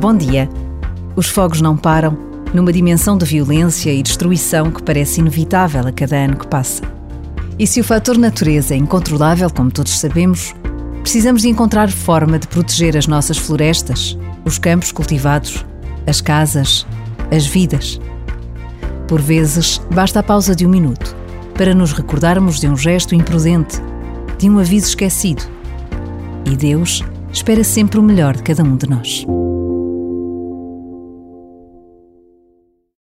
Bom dia. Os fogos não param, numa dimensão de violência e destruição que parece inevitável a cada ano que passa. E se o fator natureza é incontrolável, como todos sabemos, precisamos de encontrar forma de proteger as nossas florestas, os campos cultivados, as casas, as vidas. Por vezes, basta a pausa de um minuto para nos recordarmos de um gesto imprudente, de um aviso esquecido. E Deus espera sempre o melhor de cada um de nós.